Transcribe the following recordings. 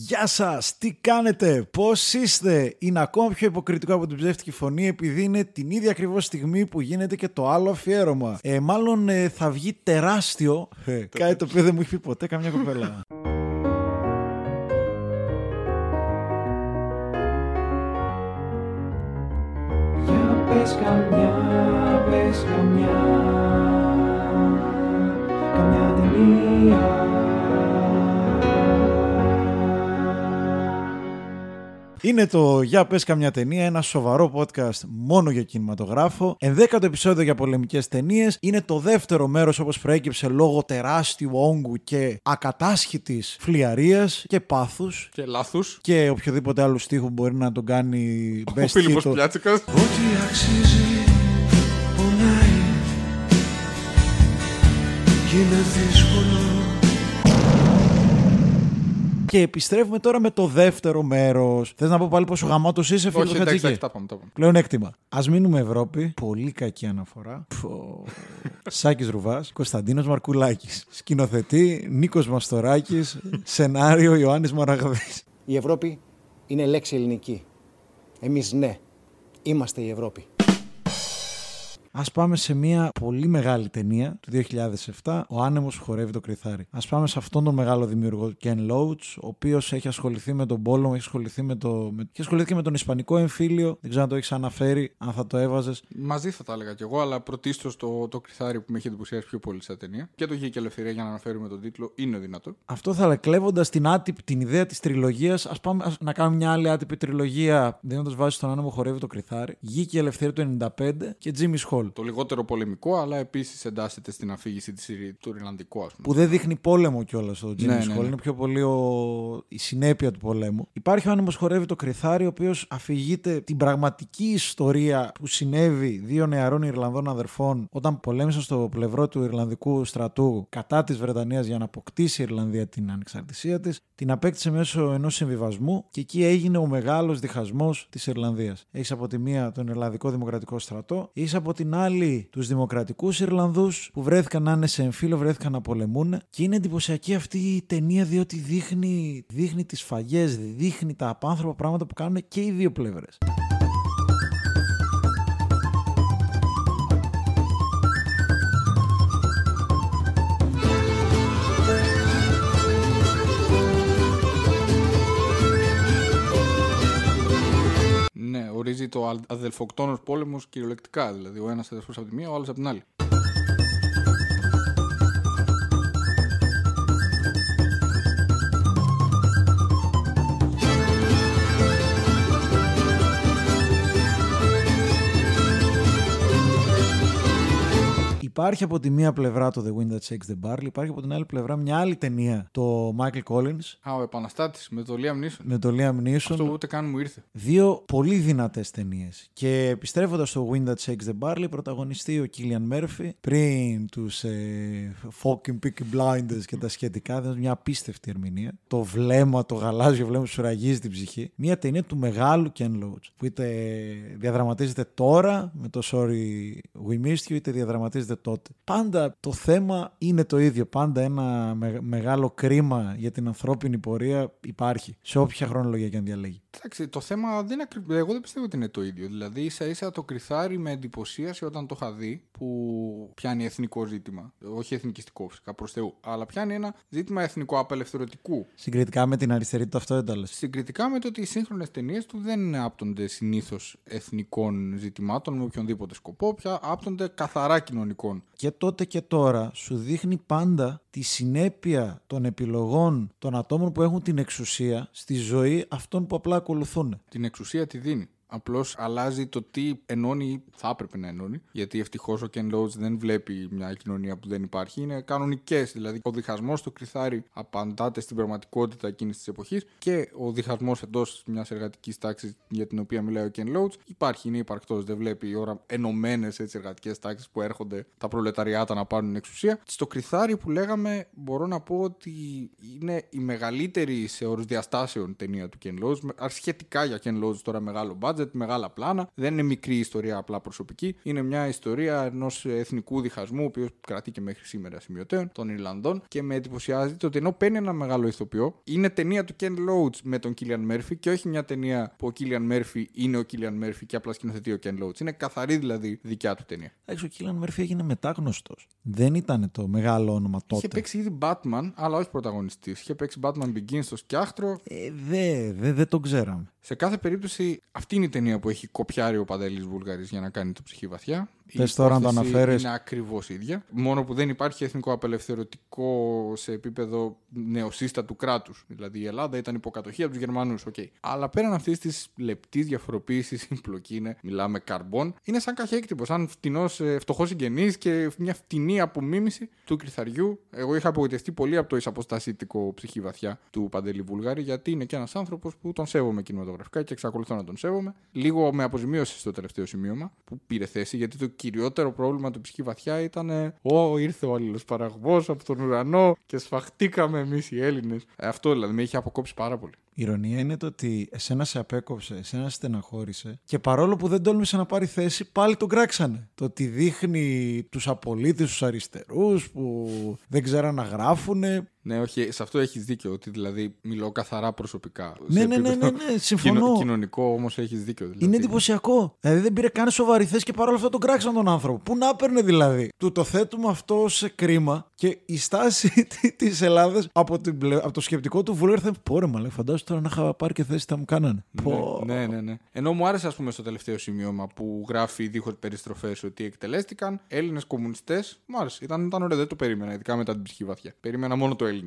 Γεια σας, τι κάνετε, πώς είστε; Είναι ακόμα πιο υποκριτικό από την ψεύτικη φωνή επειδή είναι την ίδια ακριβώς στιγμή που γίνεται και το άλλο αφιέρωμα. Ε, μάλλον ε, θα βγει τεράστιο. Ε, κάτι το οποίο δεν μου έχει πει ποτέ καμιά κοπέλα. Είναι το Για πες καμιά ταινία, ένα σοβαρό podcast μόνο για κινηματογράφο. Ενδέκατο επεισόδιο για πολεμικές ταινίες. Είναι το δεύτερο μέρος όπως προέκυψε λόγω τεράστιου όγκου και ακατάσχητης φλιαρίας και πάθους. Και λάθους. Και οποιοδήποτε άλλο στίχο μπορεί να τον κάνει Ο best Φίλιππος hit. Πλιάτσικας. Ό,τι αξίζει πονάει Κι είναι δύσκολο Και επιστρέφουμε τώρα με το δεύτερο μέρος. Θες να πω πάλι πόσο γαμάτος είσαι, φίλος Όχι, εντάξει, Χατζίκη. εντάξει, τα πάμε. τα πάμε. Πλέον έκτημα. Α μείνουμε Ευρώπη. Πολύ κακή αναφορά. Σάκης Ρουβάς. Κωνσταντίνος Μαρκουλάκης. Σκηνοθετή Νίκος Μαστοράκης. Σενάριο Ιωάννης Μαραγδής. Η Ευρώπη είναι λέξη ελληνική. Εμείς ναι, είμαστε η Ευρώπη. Α πάμε σε μια πολύ μεγάλη ταινία του 2007, Ο άνεμος που χορεύει το κρυθάρι. Α πάμε σε αυτόν τον μεγάλο δημιουργό, Ken Loach, ο οποίος έχει ασχοληθεί με τον πόλεμο, έχει ασχοληθεί, με το, με, έχει ασχοληθεί και με τον Ισπανικό εμφύλιο. Δεν ξέρω αν το έχεις αναφέρει, αν θα το έβαζες. Μαζί θα τα έλεγα κι εγώ, αλλά πρωτίστως το, το κρυθάρι που με έχει εντυπωσιάσει πιο πολύ στα ταινία. Και το Γη και Ελευθερία για να αναφέρουμε τον τίτλο είναι δυνατό. Αυτό θα κλέβοντας την, άτυπη, την ιδέα της τριλογίας, ας πάμε ας, να κάνουμε μια άλλη άτυπη τριλογία, δίνοντας βάση στον άνεμο που χορεύει το κρυθάρι. Γη και Ελευθερία του 95 και Jimmy's Hall. Το λιγότερο πολεμικό, αλλά επίσης εντάσσεται στην αφήγηση της, Ιρη- του Ιρλανδικού, ας πούμε. Που δεν δείχνει πόλεμο κιόλας το Jimmy's Ναι, Hall. ναι, ναι. Είναι πιο πολύ ο... η συνέπεια του πολέμου. Υπάρχει ο άνεμος χορεύει το κρυθάρι, ο οποίος αφηγείται την πραγματική ιστορία που συνέβη δύο νεαρών Ιρλανδών αδερφών όταν πολέμησαν στο πλευρό του Ιρλανδικού στρατού κατά της Βρετανίας για να αποκτήσει η Ιρλανδία την ανεξαρτησία της. Την απέκτησε μέσω ενός συμβιβασμού και εκεί έγινε ο μεγάλος διχασμός της Ιρλανδίας. Έχεις από τη μία τον Ιρλανδικό Δημοκρατικό Στρατό, έχεις από την άλλη τους Δημοκρατικούς Ιρλανδούς που βρέθηκαν να είναι σε εμφύλιο, βρέθηκαν να πολεμούν. Και είναι εντυπωσιακή αυτή η ταινία διότι δείχνει, δείχνει τις φαγές, δείχνει τα απάνθρωπα πράγματα που κάνουν και οι δύο πλευρές. Ναι, ορίζει το αδελφοκτόνος πόλεμος κυριολεκτικά. Δηλαδή, ο ένας αδελφός από τη μία, ο άλλος από την άλλη. Υπάρχει από τη μία πλευρά το The Wind That Shakes the Barley, υπάρχει από την άλλη πλευρά μια άλλη ταινία, το Michael Collins, Α, ο επαναστάτης με το Liam Neeson. με το Liam Neeson. Αυτό ούτε καν μου ήρθε. Δύο πολύ δυνατές ταινίες. Και επιστρέφοντας στο Wind That Shakes the Barley, πρωταγωνιστεί ο Κίλιαν Μέρφυ πριν τους ε, fucking Peaky Blinders και τα σχετικά. Δεν μια απίστευτη ερμηνεία. Το βλέμμα, το γαλάζιο βλέμμα σου ραγίζει την ψυχή. Μια ταινία του μεγάλου Ken Loach που είτε διαδραματίζεται τώρα με το Sorry We Missed You, είτε διαδραματίζεται τότε. Πάντα το θέμα είναι το ίδιο. Πάντα ένα με- μεγάλο κρίμα για την ανθρώπινη πορεία υπάρχει. Σε όποια χρονολογία και αν διαλέγει. Εντάξει, το θέμα δεν είναι ακριβώ. Εγώ δεν πιστεύω ότι είναι το ίδιο. Δηλαδή, ίσα ίσα το κρυθάρι με εντυπωσίασε όταν το είχα δει που πιάνει εθνικό ζήτημα. Όχι εθνικιστικό φυσικά προς Θεού, αλλά πιάνει ένα ζήτημα εθνικό απελευθερωτικού. Συγκριτικά με την αριστερή του ταυτότητα, λες. Συγκριτικά με το ότι οι σύγχρονες ταινίες του δεν άπτονται συνήθως εθνικών ζητημάτων με οποιονδήποτε σκοπό, πια άπτονται καθαρά κοινωνικών. Και τότε και τώρα σου δείχνει πάντα τη συνέπεια των επιλογών των ατόμων που έχουν την εξουσία στη ζωή αυτών που απλά ακολουθούν. Την εξουσία τη δίνει. Απλώς αλλάζει το τι ενώνει ή θα έπρεπε να ενώνει. Γιατί ευτυχώς ο Ken Loach δεν βλέπει μια κοινωνία που δεν υπάρχει. Είναι κανονικές. Δηλαδή, ο διχασμός στο κρυθάρι απαντάται στην πραγματικότητα εκείνης της εποχής και ο διχασμός εντός μιας εργατικής τάξης για την οποία μιλάει ο Ken Loach υπάρχει, είναι υπαρκτός. Δεν βλέπει η ώρα ενωμένες εργατικές τάξεις που έρχονται τα προλεταριάτα να πάρουν εξουσία. Στο κρυθάρι που λέγαμε, μπορώ να πω ότι είναι η μεγαλύτερη σε όρους διαστάσεων ταινία του Ken Loach. με- Σχετικά για Ken Loach τώρα μεγάλο budget. Budget, μεγάλα πλάνα. Δεν είναι μικρή ιστορία απλά προσωπική. Είναι μια ιστορία ενός εθνικού διχασμού, ο οποίος κρατεί και μέχρι σήμερα σημειωτέων, των Ιρλανδών. Και με εντυπωσιάζει το ότι ενώ παίρνει ένα μεγάλο ηθοποιό, είναι ταινία του Ken Loach με τον Killian Murphy και όχι μια ταινία που ο Killian Murphy είναι ο Killian Murphy και απλά σκηνοθετεί ο Ken Loach. Είναι καθαρή δηλαδή δικιά του ταινία. Εντάξει, ο Κίλαν Μέρφυ έγινε μετά γνωστό. Δεν ήταν το μεγάλο όνομα τότε. Είχε παίξει ήδη Batman, αλλά όχι πρωταγωνιστής. Είχε παίξει Batman Begins στο σκιάχτρο. Ε, δε, δε, δεν το ξέραμε. Σε κάθε περίπτωση, αυτή είναι η ταινία που έχει κοπιάρει ο Παντελής Βούλγαρης για να κάνει το ψυχή βαθιά. Η Θες τώρα να το υπόθεση αναφέρεις. Είναι ακριβώς ίδια. Μόνο που δεν υπάρχει εθνικό απελευθερωτικό σε επίπεδο νεοσύστατου κράτους. Δηλαδή η Ελλάδα ήταν υποκατοχή από τους Γερμανούς. Okay. Αλλά πέραν αυτής της λεπτής διαφοροποίησης, η πλοκή είναι, μιλάμε καρμπών, είναι σαν καχέκτυπο. Σαν φτηνός φτωχός συγγενής και μια φτηνή απομίμηση του κρυθαριού. Εγώ είχα απογοητευτεί πολύ από το εισαποστασίτικο ψυχή βαθιά του Παντελή Βούλγαρη, γιατί είναι και ένας άνθρωπος που τον σέβομαι κινηματογραφικά και εξακολουθώ να τον σέβομαι. Λίγο με αποζημίωση στο τελευταίο σημείωμα που πήρε θέση, γιατί το κυριότερο πρόβλημα του ψυχή βαθιά ήταν ε, Ω, ήρθε ο αλληλοσπαραγμό από τον ουρανό και σφαχτήκαμε εμείς οι Έλληνες. Αυτό δηλαδή με είχε αποκόψει πάρα πολύ. Η ηρωνία είναι το ότι εσένα σε απέκοψε, εσένα σε στεναχώρησε και παρόλο που δεν τόλμησε να πάρει θέση, πάλι τον κράξανε. Το ότι δείχνει τους απολύτες, τους αριστερούς που δεν ξέραν να γράφουνε. Ναι, όχι, σε αυτό έχεις δίκιο. Ότι δηλαδή μιλώ καθαρά προσωπικά. Ναι, Σε ναι, ναι, επίπεδο ναι, ναι, συμφωνώ. κοινο- κοινωνικό όμως έχεις δίκιο. Δηλαδή. Είναι εντυπωσιακό. Δηλαδή δεν πήρε καν σοβαρή θέση και παρόλα αυτά τον κράξαν τον άνθρωπο. Πού να έπαιρνε δηλαδή. Του το θέτουμε αυτό σε κρίμα και η στάση τη Ελλάδας από, την πλε- από το σκεπτικό του Βούλγαρ θα πω ρε μαλέ, φαντάζομαι τώρα να είχα πάρει και θέση θα μου κάνανε. Πω. Ναι, ναι, ναι. Ενώ μου άρεσε, ας πούμε, στο τελευταίο σημείωμα που γράφει δίχως περιστροφές ότι εκτελέστηκαν Έλληνες κομμουνιστές. Μου άρεσε. Ήταν, ήταν ωραίο, δεν το περίμενα, ειδικά μετά την ψυχή βαθιά. Περίμενα μόνο το Έλληνε.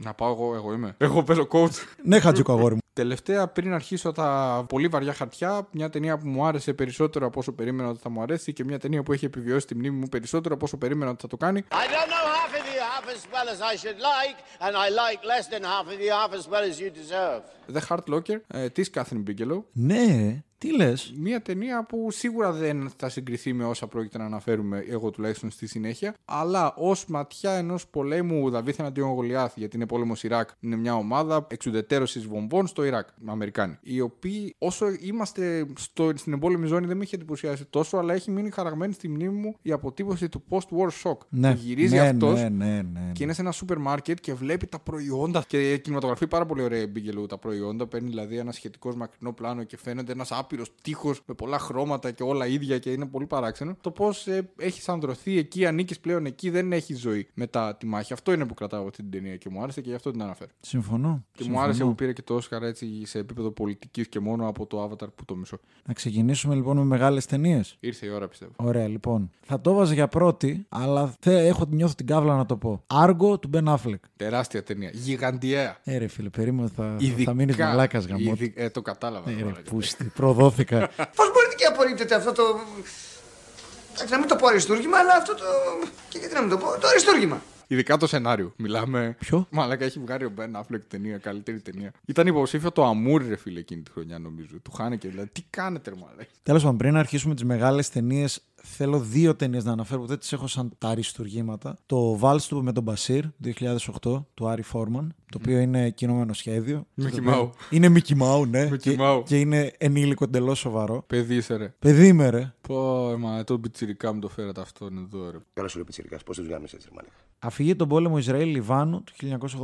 Να πάω εγώ, εγώ είμαι. Εγώ παίζω coach. Ναι, χατζούκο αγόρι μου. Τελευταία, πριν αρχίσω τα πολύ βαριά χαρτιά, μια ταινία που μου άρεσε περισσότερο από όσο περίμενα ότι θα μου αρέσει και μια ταινία που έχει επιβιώσει τη μνήμη μου περισσότερο από όσο περίμενα ότι θα το κάνει. I don't know half of you half as well as I should like, and I like less than half of you half as well as you deserve. The Hurt Locker ε, της Κάθριν Bigelow. Ναι, τι λες; Μια ταινία που σίγουρα δεν θα συγκριθεί με όσα πρόκειται να αναφέρουμε εγώ τουλάχιστον στη συνέχεια. Αλλά ως ματιά ενός πολέμου Δαβίθ εναντίον Γολιάθ, γιατί είναι πόλεμος Ιράκ, είναι μια ομάδα εξουδετερώσης βομβών στο Ιράκ, Αμερικάνοι. Οι οποίοι όσο είμαστε στο, στην εμπόλεμη ζώνη δεν με είχε εντυπωσιάσει τόσο, αλλά έχει μείνει χαραγμένη στη μνήμη μου η αποτύπωση του post-war shock. Ναι, Που γυρίζει ναι, αυτός ναι, ναι, ναι. και είναι σε ένα σούπερ μάρκετ και βλέπει τα προϊόντα. Και κινηματογραφεί πάρα πολύ ωραία η Bigelow τα προϊόντα. Παίρνει δηλαδή ένα σχετικό μακρινό πλάνο και φαίνεται ένας άπειρος τείχος με πολλά χρώματα και όλα ίδια και είναι πολύ παράξενο. Το πώς ε, έχεις ανδρωθεί εκεί, ανήκεις πλέον εκεί, δεν έχεις ζωή μετά τη μάχη. Αυτό είναι που κρατάω από αυτή την ταινία και μου άρεσε και γι' αυτό την αναφέρω. Συμφωνώ. Και συμφωνώ. μου άρεσε που πήρε και το Όσκαρ έτσι σε επίπεδο πολιτικής και μόνο από το Avatar που το μισώ. Να ξεκινήσουμε λοιπόν με μεγάλες ταινίες. Ήρθε η ώρα πιστεύω. Ωραία, λοιπόν. Θα το έβαζα για πρώτη, αλλά θε, έχω, νιώθω την κάβλα να το πω. Άργο του Μπεν Αφλεκ. Τεράστια ταινία. Γιγαντιαία. Ε, ρε φίλε, περίμενα θα, Ειδικά- θα μείνεις μαλάκας γαμό. Ειδι- Ε, το κατάλαβα. Ε, ρε, μαλάκα. πούστη, προδόθηκα. Πώς μπορείτε και απορρίπτετε αυτό το. Εντάξει, να μην το πω αριστούργημα, αλλά αυτό το. Και γιατί να μην το πω, το αριστούργημα. Ειδικά το σενάριο. Μιλάμε. Ποιο; Μαλάκα έχει βγάλει ο Μπεν Αφλεκ ταινία, καλύτερη ταινία. Ήταν υποψήφιο το Αμούρ, ρε φίλε, εκείνη τη χρονιά νομίζω. Του χάνηκε. Δηλαδή, τι κάνετε, ρε μαλάκα. Τέλος πάντων, πριν αρχίσουμε τις μεγάλες ταινίες, θέλω δύο ταινίες να αναφέρω που δεν τις έχω σαν τα αριστουργήματα. Το Βάλς του με τον Μπασίρ 2008 του Άρη Φόρμαν, το οποίο είναι κινούμενο σχέδιο. Mickey Το οποίο- Mouse. Είναι Mickey Mouse, ναι. Mickey και, Mouse. και είναι ενήλικο εντελώς σοβαρό. Παιδί είσαι, ρε. Παιδί είμαι, ρε. Πω, μα το πιτσιρικά μου το φέρατε αυτόν εδώ, ρε. Καλά σου λέει πιτσυρικά, πώ του γάμισε έτσι, μάλλον. Αφηγεί τον πόλεμο Ισραήλ-Λιβάνου του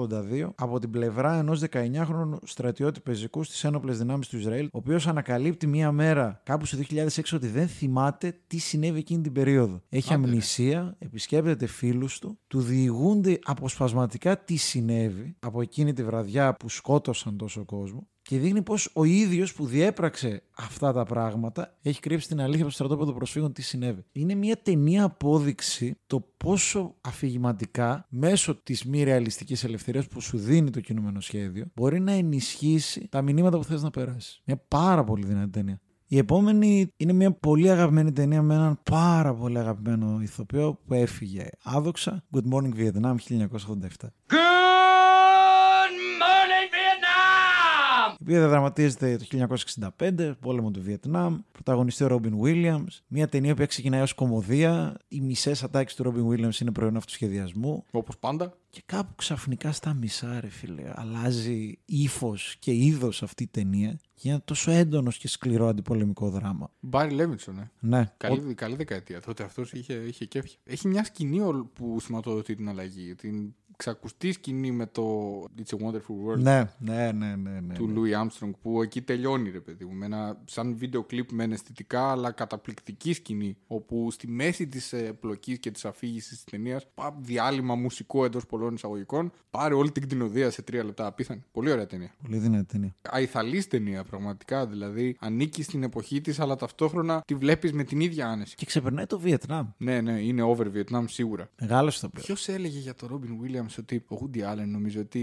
1982 από την πλευρά ενός 19χρονου στρατιώτη πεζικού στις ένοπλες δυνάμεις του Ισραήλ, ο οποίος ανακαλύπτει μία μέρα κάπου στο 2006 ότι δεν θυμάται τι συνέβη εκείνη την περίοδο. Έχει Άντε, ρε. αμνησία, επισκέπτεται φίλους του, του διηγούνται αποσπασματικά τι συνέβη από εκείνη τη βραδιά που σκότωσαν τόσο κόσμο και δείχνει πως ο ίδιος που διέπραξε αυτά τα πράγματα έχει κρύψει την αλήθεια από το στρατόπεδο προσφύγων τι συνέβη. Είναι μια ταινία απόδειξη το πόσο αφηγηματικά μέσω της μη ρεαλιστικής ελευθερίας που σου δίνει το κινούμενο σχέδιο μπορεί να ενισχύσει τα μηνύματα που θες να περάσεις. Μια πάρα πολύ δυνατή ταινία. Η επόμενη είναι μια πολύ αγαπημένη ταινία με έναν πάρα πολύ αγαπημένο ηθοποιό που έφυγε άδοξα. Good Morning Vietnam 1987. Οποία διαδραματίζεται το 1965, πόλεμο του Βιετνάμ. Πρωταγωνιστή ο Ρόμπιν Βίλιαμς. Μια ταινία που ξεκινάει ως κομμωδία. Οι μισές ατάξεις του Ρόμπιν Βίλιαμς είναι προϊόν αυτοσχεδιασμού. Όπως πάντα. Και κάπου ξαφνικά στα μισά, ρε φίλε, αλλάζει ύφος και είδος αυτή η ταινία και γίνεται τόσο έντονος και σκληρό αντιπολεμικό δράμα. Μπάρι Λέβινσον, ε. Ναι. Καλή, καλή δεκαετία. Τότε αυτός είχε, είχε κέφια. Έχει μια σκηνή ολ- που σηματοδοτεί την αλλαγή. Την ξακουστή σκηνή με το It's a Wonderful World Ναι, ναι, ναι, ναι. ναι. του Louis Armstrong που εκεί τελειώνει ρε παιδί μου με ένα σαν βίντεο κλιπ με αισθητικά αλλά καταπληκτική σκηνή όπου στη μέση της ε, πλοκής και της αφήγησης της ταινίας πα, διάλειμμα μουσικό εντός πολλών εισαγωγικών πάρε όλη την κτηνοδία σε τρία λεπτά απίθανη. Πολύ ωραία ταινία. Πολύ δυνατή ταινία. Αϊθαλής ταινία πραγματικά δηλαδή ανήκει στην εποχή της αλλά ταυτόχρονα τη βλέπεις με την ίδια άνεση. Και ξεπερνάει το Βιετνάμ. Ναι, ναι, είναι over Vietnam σίγουρα. Μεγάλο το οποίο. Ποιος έλεγε για τον Ρόμπιν Williams ότι ο Woody Allen νομίζω ότι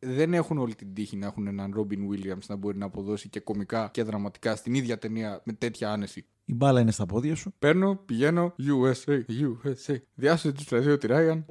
δεν έχουν όλη την τύχη να έχουν έναν Ρόμπιν Williams να μπορεί να αποδώσει και κομικά και δραματικά στην ίδια ταινία με τέτοια άνεση. Η μπάλα είναι στα πόδια σου. Παίρνω, πηγαίνω, USA, USA. Διάσωση του στρατιώτη Ράιαν.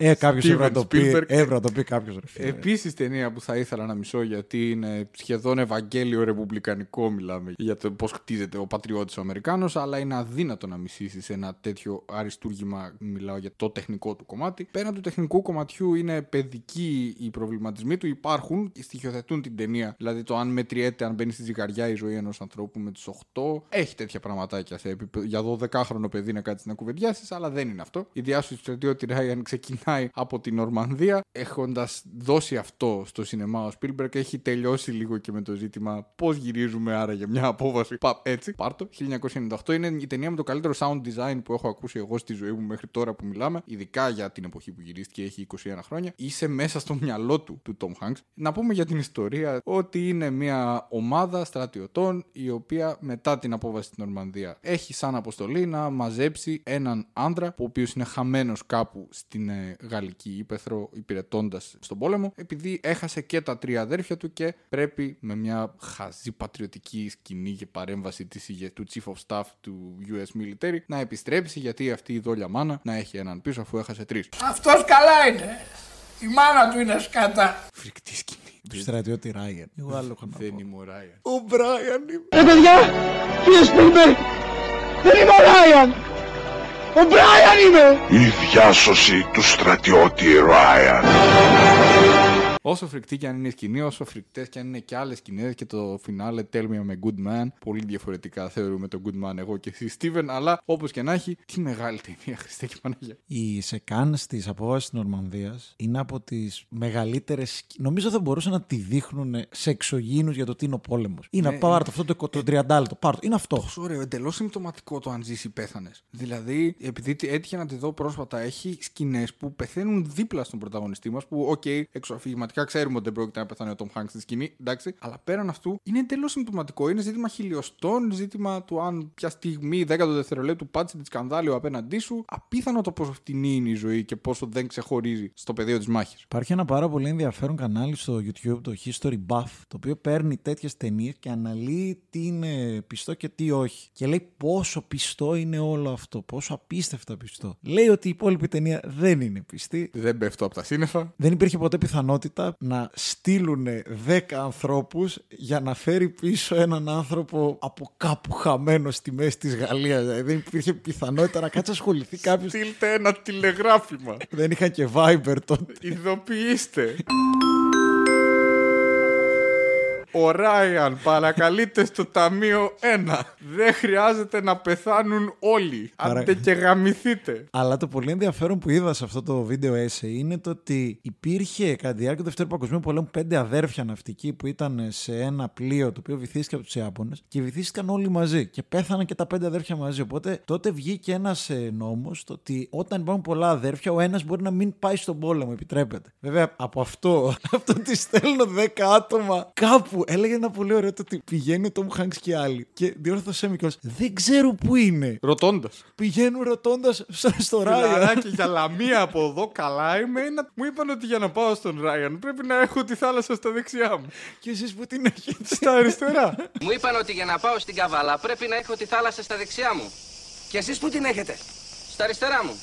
Ε, κάποιος Steven έπρεπε να το πει. Spielberg. Έπρεπε να το πει κάποιος. Επίσης ταινία που θα ήθελα να μισώ γιατί είναι σχεδόν ευαγγέλιο ρεπουμπλικανικό, μιλάμε για το πώς χτίζεται ο πατριώτης ο Αμερικάνος, αλλά είναι αδύνατο να μισήσεις ένα τέτοιο αριστούργημα. Μιλάω για το τεχνικό του κομμάτι. Πέραν του τεχνικού κομματιού είναι παιδικοί οι προβληματισμοί του, υπάρχουν και στοιχειοθετούν την ταινία. Δηλαδή το αν μετριέται, αν μπαίνει στη ζυγαριά η ζωή ενός ανθρώπου με τους 8. Έχει τέτοια πραγματάκια σε επίπεδο. Για 12χρονο παιδί να κάτσεις να κουβεντιάσεις, αλλά δεν είναι αυτό. Η διάσωση του στρατιώτη Ράιαν ξεκινάει από την Ορμανδία, έχοντας δώσει αυτό στο σινεμά ο Spielberg, έχει τελειώσει λίγο και με το ζήτημα πώς γυρίζουμε άρα για μια απόβαση. Πα, έτσι, πάρτο. 1998 είναι η ταινία με το καλύτερο sound design που έχω ακούσει εγώ στη ζωή μου μέχρι τώρα που μιλάμε, ειδικά για την εποχή που γυρίστηκε, έχει 21 χρόνια. Είσαι μέσα στο μυαλό του, του Tom Hanks. Να πούμε για την ιστορία ότι είναι μια ομάδα στρατιωτών η οποία μετά την απόβαση στην Ορμανδία έχει σαν αποστολή να μαζέψει έναν άντρα, ο οποίος είναι χαμένος κάπου στην ε, Γαλλική ύπεθρο υπηρετώντας στον πόλεμο, επειδή έχασε και τα τρία αδέρφια του και πρέπει με μια χαζή πατριωτική σκηνή και παρέμβαση της, ηγε- του Chief of Staff του US Military να επιστρέψει γιατί αυτή η δόλια μάνα να έχει έναν πίσω αφού έχασε τρεις. Αυτός καλά είναι. Η μάνα του είναι σκάτα. Φρικτή σκηνή. Του στρατιώτη Ράιεν. Εγώ άλλο έχω να Δεν πω. είμαι ο Ράιαν. Ο Μπράιαν είναι. Ρε παιδιά, κύριε Σπίλμπερ, δεν είμαι ο Ράιαν. Ο Μπράιαν είμαι. Η διάσωση του στρατιώτη Ράιαν. Όσο φρικτή και αν είναι η σκηνή, όσο φρικτές και αν είναι και άλλες σκηνές και το φινάλε Tell me I'm a good man. Πολύ διαφορετικά θεωρούμε τον good man εγώ και εσύ, Steven. Αλλά όπως και να έχει, τι μεγάλη ταινία, Χριστέ και Παναγία. Η σεκάνς της απόβασης της Νορμανδίας είναι από τις μεγαλύτερες. Νομίζω θα μπορούσαν να τη δείχνουν σε εξωγήινους για το τι είναι ο πόλεμος. Είναι Ναι, πάρ' το αυτό το, το 30 λεπτό. Πάρ' το. Είναι αυτό. Τόσο ωραίο, εντελώς συμπτωματικό το αν ζήσει ή πεθάνεις. Δηλαδή, επειδή τι- έτυχε να τη δω πρόσφατα, έχει σκηνές που πεθαίνουν δίπλα στον πρωταγωνιστή μας. Που, οκ, εξωαφηγηματικά ξέρουμε ότι δεν πρόκειται να πεθάνει ο Tom Hanks στη σκηνή, εντάξει. Αλλά πέραν αυτού, είναι εντελώς συμπτωματικό. Είναι ζήτημα χιλιοστών, ζήτημα του αν ποια στιγμή, 10 δευτερολέπτου, πάτησε τη σκανδάλη ο απέναντί σου. Απίθανο το πόσο φτηνή είναι η ζωή και πόσο δεν ξεχωρίζει στο πεδίο της μάχης. Υπάρχει ένα πάρα πολύ ενδιαφέρον κανάλι στο YouTube, το History Buff, το οποίο παίρνει τέτοιες ταινίες και αναλύει τι είναι πιστό και τι όχι. Και λέει πόσο πιστό είναι όλο αυτό, πόσο απίστευτα πιστό. Λέει ότι η υπόλοιπη ταινία δεν είναι πιστή. Δεν πέφτω από τα σύννεφα. Δεν υπήρχε ποτέ πιθανότητα να στείλουν 10 ανθρώπους για να φέρει πίσω έναν άνθρωπο από κάπου χαμένο στη μέση της Γαλλίας. Δηλαδή δεν υπήρχε πιθανότητα να κάτσει να ασχοληθεί κάποιος. Στείλτε ένα τηλεγράφημα. δεν είχαν και Viber τότε. Ειδοποιήστε. Ο Ράιαν παρακαλείται στο ταμείο 1. Δεν χρειάζεται να πεθάνουν όλοι. Παρα- Άντε και γαμηθείτε. Αλλά το πολύ ενδιαφέρον που είδα σε αυτό το βίντεο essay είναι το ότι υπήρχε κατά τη διάρκεια του Δευτέρου Παγκοσμίου Πολέμου πέντε αδέρφια ναυτικοί που ήταν σε ένα πλοίο το οποίο βυθίστηκε από τους Ιάπωνες και βυθίστηκαν όλοι μαζί και πέθαναν και τα πέντε αδέρφια μαζί. Οπότε τότε βγήκε ένας νόμος το ότι όταν υπάρχουν πολλά αδέρφια, ο ένας μπορεί να μην πάει στον πόλεμο, επιτρέπεται. Βέβαια από αυτό, αυτό ότι στέλνω 10 άτομα κάπου, έλεγε ένα πολύ ωραίο το ότι πηγαίνει ο Τόμ Χάγκ και άλλοι. Και διόρθωσέ με κιόλας, δεν ξέρω πού είναι. Ρωτώντας. Πηγαίνουν ρωτώντας στο Ράιαν. Φιλαράκι για λαμία από εδώ, καλά είμαι. Ένα- Μου είπαν ότι για να πάω στον Ράιαν πρέπει να έχω τη θάλασσα στα δεξιά μου. Και εσείς που την έχετε. Στα αριστερά. Μου είπαν ότι για να πάω στην Καβάλα πρέπει να έχω τη θάλασσα στα δεξιά μου. Και εσείς που την έχετε. Στα αριστερά μου.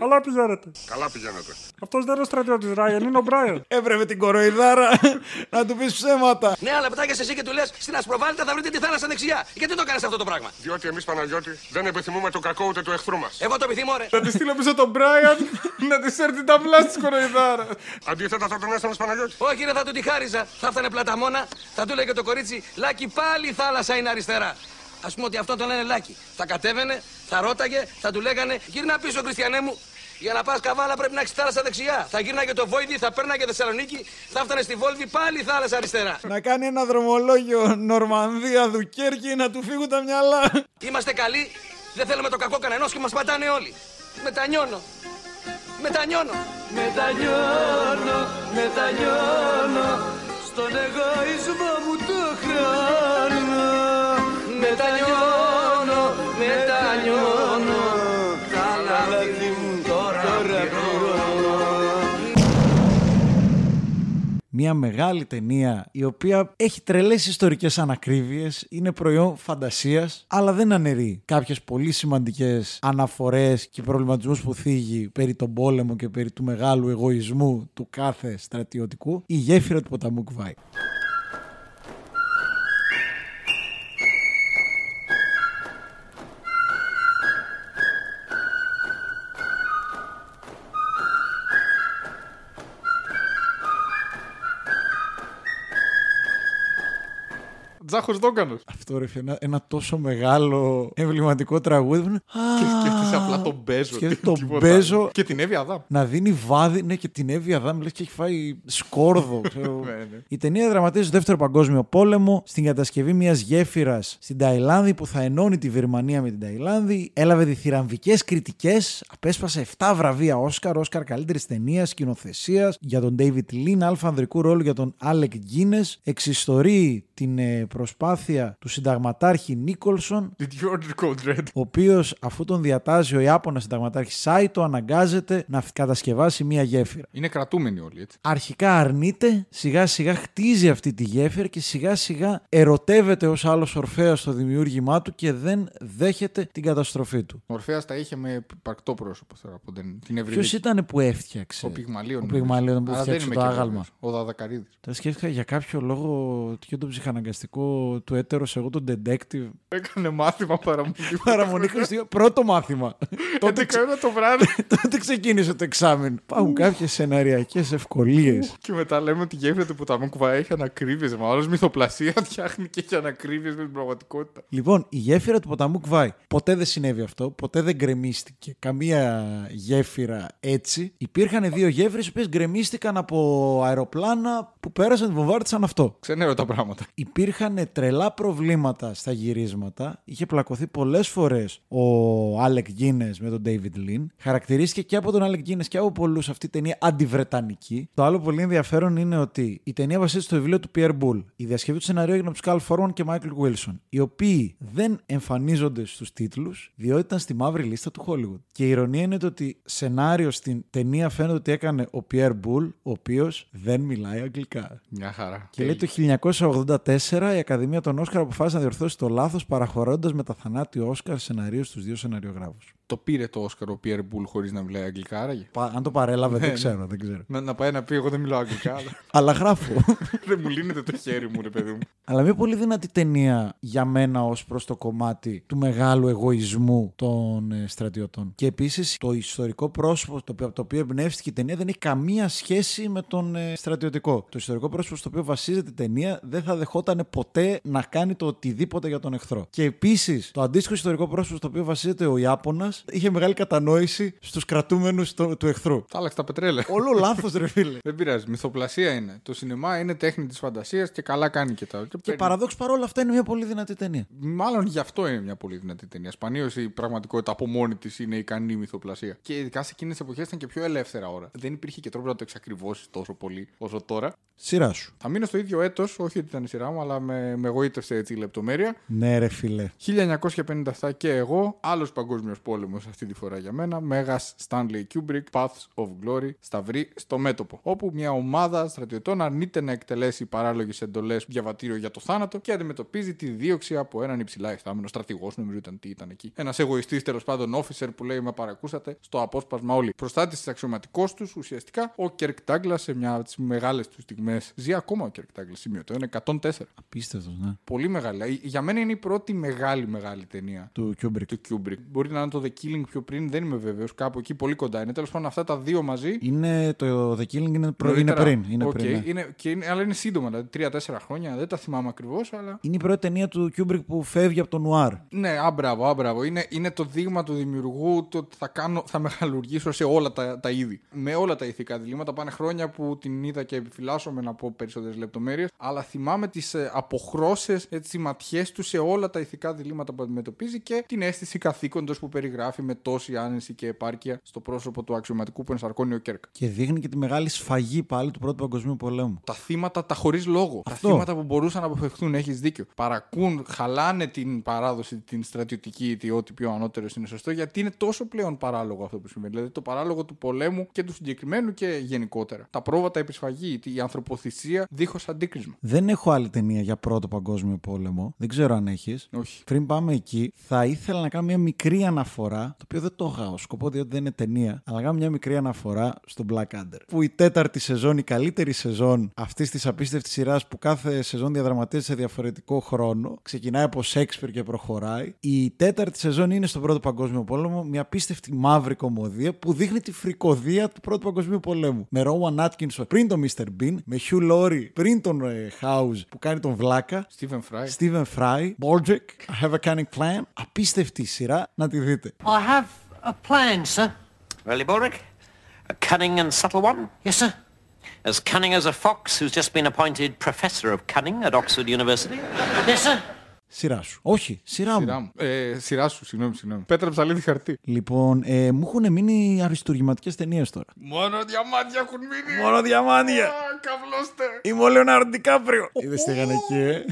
Καλά πηγαίνετε. Καλά πηγαίνετε. Αυτός δεν είναι ο στρατιώτης Ράιαν, είναι ο Μπράιαν. Έπρεπε την κοροϊδάρα να του πεις ψέματα. Ναι, αλλά πετάγεσαι εσύ και του λες στην Ασπροβάλτα θα βρείτε τη θάλασσα δεξιά. Γιατί το κάνεις αυτό το πράγμα; Διότι εμείς Παναγιώτη δεν επιθυμούμε το κακό ούτε του εχθρού μας. Εγώ το επιθυμώ, ρε. Θα τη στείλω πίσω τον Μπράιαν να της έρθει την ταυλά της κοροϊδάρας. Αντίθετα θα τον έστελνε Παναγιώτη. Όχι, ρε, θα του τη χάριζα. Θα έφτανε πλαταμόνα, θα του λέγε το κορίτσι Λάκι, πάλι η θάλασσα είναι αριστερά. Α πούμε ότι αυτό τον λένε Λάκι. Θα κατέβαινε, θα ρώταγε, θα του λέγανε Γύρνα πίσω, Χριστιανέ μου. Για να πας καβάλα πρέπει να έχεις θάλασσα δεξιά. Θα γύρναγε το Βόηδι, θα πέρναγε Θεσσαλονίκη, θα έφτανε στη Βόλβη πάλι η θάλασσα αριστερά. Να κάνει ένα δρομολόγιο Νορμανδία, Δουκέρκη να του φύγουν τα μυαλά. Είμαστε καλοί, δεν θέλουμε το κακό κανενός και μας πατάνε όλοι. Μετανιώνω. Μετανιώνω. Μετανιώνω, μετανιώνω Στον εγωισμό μου το χρόνο Μετανιώνω, Μια μεγάλη ταινία η οποία έχει τρελές ιστορικές ανακρίβειες, είναι προϊόν φαντασίας, αλλά δεν αναιρεί κάποιες πολύ σημαντικές αναφορές και προβληματισμούς που θίγει περί τον πόλεμο και περί του μεγάλου εγωισμού του κάθε στρατιωτικού, η γέφυρα του ποταμού Κβάη. Τζάχος Δόγκανος. Αυτό ρε φίλε, ένα, ένα τόσο μεγάλο εμβληματικό τραγούδι. που είναι, Και «Α, σκέφτεσαι απλά τον Μπέζο. σκέφτεσαι τι- τον τίποτα Μπέζο. άλλο. Και την Εύη Αδάμ. να δίνει βάδι, ναι, και την Εύη Αδάμ λες και έχει φάει σκόρδο. ξέρω. Ναι, ναι. Η ταινία δραματίζει στο δεύτερο παγκόσμιο πόλεμο, στην κατασκευή μιας γέφυρας στην Ταϊλάνδη που θα ενώνει τη Βερμανία με την Ταϊλάνδη. Έλαβε διθυραμβικέ κριτικές, απέσπασε 7 βραβεία Όσκαρ, Όσκαρ καλύτερης ταινίας, σκηνοθεσίας για τον David Lean, αλφα ανδρικού ρόλου για τον Alec Guinness. Εξιστορεί την ε, προσπάθεια του συνταγματάρχη Νίκολσον Did you order code red? ο οποίος, αφού τον διατάζει ο Ιάπωνας συνταγματάρχης Σάιτο, αναγκάζεται να κατασκευάσει μία γέφυρα. Είναι κρατούμενοι όλοι έτσι. Αρχικά αρνείται, σιγά σιγά χτίζει αυτή τη γέφυρα και σιγά σιγά ερωτεύεται ως άλλος Ορφέας στο δημιούργημά του και δεν δέχεται την καταστροφή του. Ο Ορφέας τα είχε με υπαρκτό πρόσωπο τώρα από την, την Ποιος Ευρυδίκη. ήταν που έφτιαξε; Ο Πυγμαλίων. Ο Πυγμαλίων που Αλλά δεν έφτιαξε είμαι το και άγαλμα. βέβαιος. Ο Δαδακαρίδης. Τα σκέφτηκα για κάποιο λόγο και τον ψυχαναγκαστικό του έτερος εγώ τον detective. Έκανε μάθημα παραμονή. Παραμονή Χριστιανό. Πρώτο μάθημα. τότε, 11 ώρα το βράδυ. τότε ξεκίνησε το εξάμεινο. Υπάρχουν κάποιες σεναριακές ευκολίες. και μετά λέμε ότι η γέφυρα του ποταμού Κβάι έχει ανακρίβειες. Μα όλος μυθοπλασία φτιάχνει και έχει ανακρίβειες με την πραγματικότητα. Λοιπόν, η γέφυρα του ποταμού Κβάι. Ποτέ δεν συνέβη αυτό. Ποτέ δεν γκρεμίστηκε καμία γέφυρα έτσι. Υπήρχαν δύο γέφυρες οι οποίες γκρεμίστηκαν από αεροπλάνα που πέρασαν και βομβάρδισαν αυτό. Ξενέρωτα πράγματα. Υπήρχαν τρελά προβλήματα στα γυρίσματα. Είχε πλακωθεί πολλές φορές ο Άλεκ Γκίνες με τον David Lean. Χαρακτηρίστηκε και από τον Άλεκ Γκίνες και από πολλούς αυτή η ταινία αντιβρετανική. Το άλλο πολύ ενδιαφέρον είναι ότι η ταινία βασίζεται στο βιβλίο του Pierre Boulle. Η διασκευή του σενάριου έγινε από τους Carl Foreman και Michael Wilson, οι οποίοι δεν εμφανίζονται στους τίτλους διότι ήταν στη μαύρη λίστα του Hollywood. Και η ηρωνία είναι το ότι σενάριο στην ταινία φαίνεται ότι έκανε ο Pierre Bull, ο οποίος δεν μιλάει αγγλικά. Μια χαρά. Και λέει το 1984 η Ακαδημία των Όσκαρ αποφάσισε να διορθώσει το λάθος παραχωρώντας με τα θανάτιο Όσκαρ σεναρίου στους δύο σεναριογράφους. Το πήρε το Όσκαρ ο Πιέρ Μπουλ χωρίς να μιλάει αγγλικά, άραγε; Αν το παρέλαβε, δεν Ναι, ξέρω, δεν ξέρω. Να, να πάει να πει: Εγώ δεν μιλάω αγγλικά. αλλά Αλλά γράφω. δεν μου λύνεται το χέρι μου, ρε παιδί μου. Αλλά μια πολύ δυνατή ταινία για μένα ως προς το κομμάτι του μεγάλου εγωισμού των ε, στρατιωτών. Και επίσης το ιστορικό πρόσωπο το οποίο, από το οποίο εμπνεύστηκε η ταινία δεν έχει καμία σχέση με τον ε, στρατιωτικό. Το ιστορικό πρόσωπο στο οποίο βασίζεται η ταινία δεν θα δεχόταν ποτέ να κάνει το οτιδήποτε για τον εχθρό. Και επίσης το αντίστοιχο ιστορικό πρόσωπο στο οποίο βασίζεται ο Ιάπωνας είχε μεγάλη κατανόηση στους κρατούμενους του εχθρού. Τα άλλαξε τα πετρέλαια. Όλο λάθος, ρε φίλε. Δεν πειράζει. Μυθοπλασία είναι. Το σινεμά είναι τέχνη της φαντασίας και καλά κάνει και τα. Και παίρνει- παραδόξως παρόλα αυτά είναι μια πολύ δυνατή ταινία. Μάλλον γι' αυτό είναι μια πολύ δυνατή ταινία. Σπανίως η πραγματικότητα από μόνη της είναι ικανή μυθοπλασία. Και ειδικά σε εκείνες τις εποχές ήταν και πιο ελεύθερα ώρα. Δεν υπήρχε και τρόπος να το εξακριβώσεις τόσο πολύ όσο τώρα. Σειρά σου. Θα μείνω στο ίδιο έτος, όχι ότι ήταν η σειρά μου, αλλά με, με εγωίτευσε έτσι η λεπτομέρεια. Ναι, ρε φίλε. 1957 και εγώ, άλλος παγκόσμιος πόλεμος πόλεμο αυτή τη φορά για μένα. Μέγας Stanley Kubrick, Paths of Glory, σταυρί στο μέτωπο. Όπου μια ομάδα στρατιωτών αρνείται να εκτελέσει παράλογες εντολές διαβατήριο για το θάνατο και αντιμετωπίζει τη δίωξη από έναν υψηλά εφτάμενο στρατηγός, νομίζω ήταν τι ήταν εκεί. Ένας εγωιστής τέλος πάντων officer που λέει Με παρακούσατε στο απόσπασμα όλοι. Προστάτη της αξιωματικός τους ουσιαστικά ο Κερκ Ντάγκλας σε μια από τις μεγάλες του στιγμές. Ζει ακόμα ο Κερκ Ντάγκλας σημειωτό, είναι 104. Απίστευτος, ναι. Πολύ μεγάλη. Ε, Για μένα είναι η πρώτη μεγάλη μεγάλη ταινία Του Kubrick. του Kubrick. Μπορεί να είναι το The Killing πιο πριν, δεν είμαι βέβαιος. Κάπου εκεί πολύ κοντά είναι. Τέλος πάντων, αυτά τα δύο μαζί. Είναι το The Killing είναι, προ... είναι νωρίτερα. πριν. Είναι Οκ, πριν ναι. είναι, και είναι, αλλά είναι σύντομα, δηλαδή τρία-τέσσερα χρόνια. Δεν τα θυμάμαι ακριβώς, αλλά. Είναι η πρώτη ταινία του Kubrick που φεύγει από το νουάρ. Ναι, α μπράβο, α μπράβο. Είναι, είναι το δείγμα του δημιουργού το ότι θα, κάνω, θα μεγαλουργήσω σε όλα τα, τα είδη. Με όλα τα ηθικά διλήμματα. Πάνε χρόνια που την είδα και επιφυλάσσομαι να πω περισσότερες λεπτομέρειες. Αλλά θυμάμαι τις ε, αποχρώσεις, τις ματιές του σε όλα τα ηθικά διλήμματα που αντιμετωπίζει και την αίσθηση καθήκοντος που περιγράφει με τόση άνεση και επάρκεια στο πρόσωπο του αξιωματικού που ενσαρκώνει ο Κερκ. Και δείχνει και τη μεγάλη σφαγή πάλι του Πρώτου Παγκοσμίου Πολέμου. Τα θύματα τα χωρίς λόγο. Αυτό. Τα θύματα που μπορούσαν να αποφευχθούν, έχεις δίκιο. Παρακούν, χαλάνε την παράδοση, την στρατιωτική, ή ό,τι πιο ανώτερος είναι σωστό, γιατί είναι τόσο πλέον παράλογο αυτό που συμβαίνει. Δηλαδή το παράλογο του πολέμου και του συγκεκριμένου και γενικότερα. Τα πρόβατα επισφαγή, η ανθρωποθυσία δίχως αντίκρισμα. Δεν έχω άλλη ταινία για Πρώτο Παγκόσμιο Πόλεμο. Δεν ξέρω αν έχεις. Όχι. Πριν πάμε εκεί, θα ήθελα να κάνω μια μικρή αναφορά, το οποίο δεν το είχα ως σκοπό διότι δεν είναι ταινία, αλλά να κάνω μια μικρή αναφορά στο Blackadder. Που η τέταρτη σεζόν, η καλύτερη σεζόν αυτής της απίστευτης σειράς που κάθε σεζόν διαδραματίζεται σε διαφορετικό χρόνο, ξεκινάει από Σέξπιρ και προχωράει. Η τέταρτη σεζόν είναι στον Πρώτο Παγκόσμιο Πόλεμο, μια απίστευτη μαύρη κομμωδία που δείχνει τη φρικοδία του Πρώτου Παγκοσμίου Πολέμου. Με Rowan Atkinson πριν τον Mr. Bean, με Hugh Laurie πριν τον ε, House που κάνει τον Βλάκα. Stephen Fry. Stephen Fry, Bojack, I have a cunning plan. Απίστευτη σειρά, να τη δείτε. I have a plan, sir. Really, Bulrick? A cunning and subtle one? Yes, sir. As cunning as a fox who's just been appointed Professor of Cunning at Oxford University? Yes, sir. Σειρά σου. Όχι, σειρά μου. Σειρά μου. Ε, σειρά σου, συγγνώμη, συγγνώμη. Πέτρα ψαλίδι χαρτί. Λοιπόν, ε, μου έχουν μείνει αριστουργηματικέ ταινίες τώρα. Μόνο διαμάντια έχουν μείνει. Μόνο διαμάντια. Α, Καβλώστε. Είμαι ο Λεωνάρντο Ντικάπριο. Είδες τι έκανε εκεί, ε;